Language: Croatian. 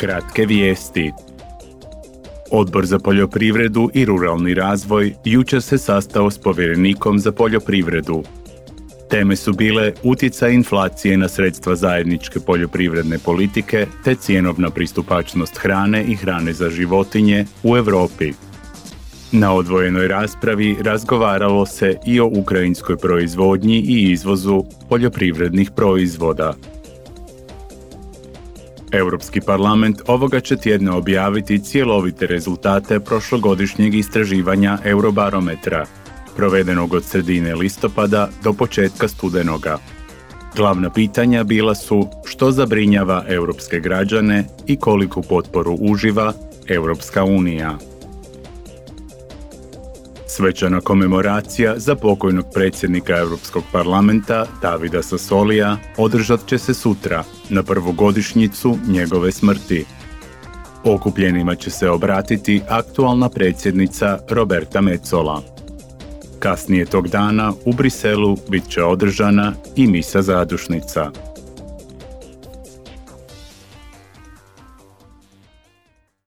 Kratke vijesti. Odbor za poljoprivredu i ruralni razvoj jučer se sastao s povjerenikom za poljoprivredu. Teme su bile utjecaj inflacije na sredstva zajedničke poljoprivredne politike te cjenovna pristupačnost hrane i hrane za životinje u Europi. Na odvojenoj raspravi razgovaralo se i o ukrajinskoj proizvodnji i izvozu poljoprivrednih proizvoda. Europski parlament ovoga će tjedna objaviti cjelovite rezultate prošlogodišnjeg istraživanja Eurobarometra, provedenog od sredine listopada do početka studenoga. Glavna pitanja bila su što zabrinjava europske građane i koliku potporu uživa Europska unija. Svečana komemoracija za pokojnog predsjednika Europskog parlamenta Davida Sassolija održat će se sutra na prvogodišnjicu njegove smrti. Okupljenima će se obratiti aktualna predsjednica Roberta Metzola. Kasnije tog dana u Briselu bit će održana i misa zadušnica.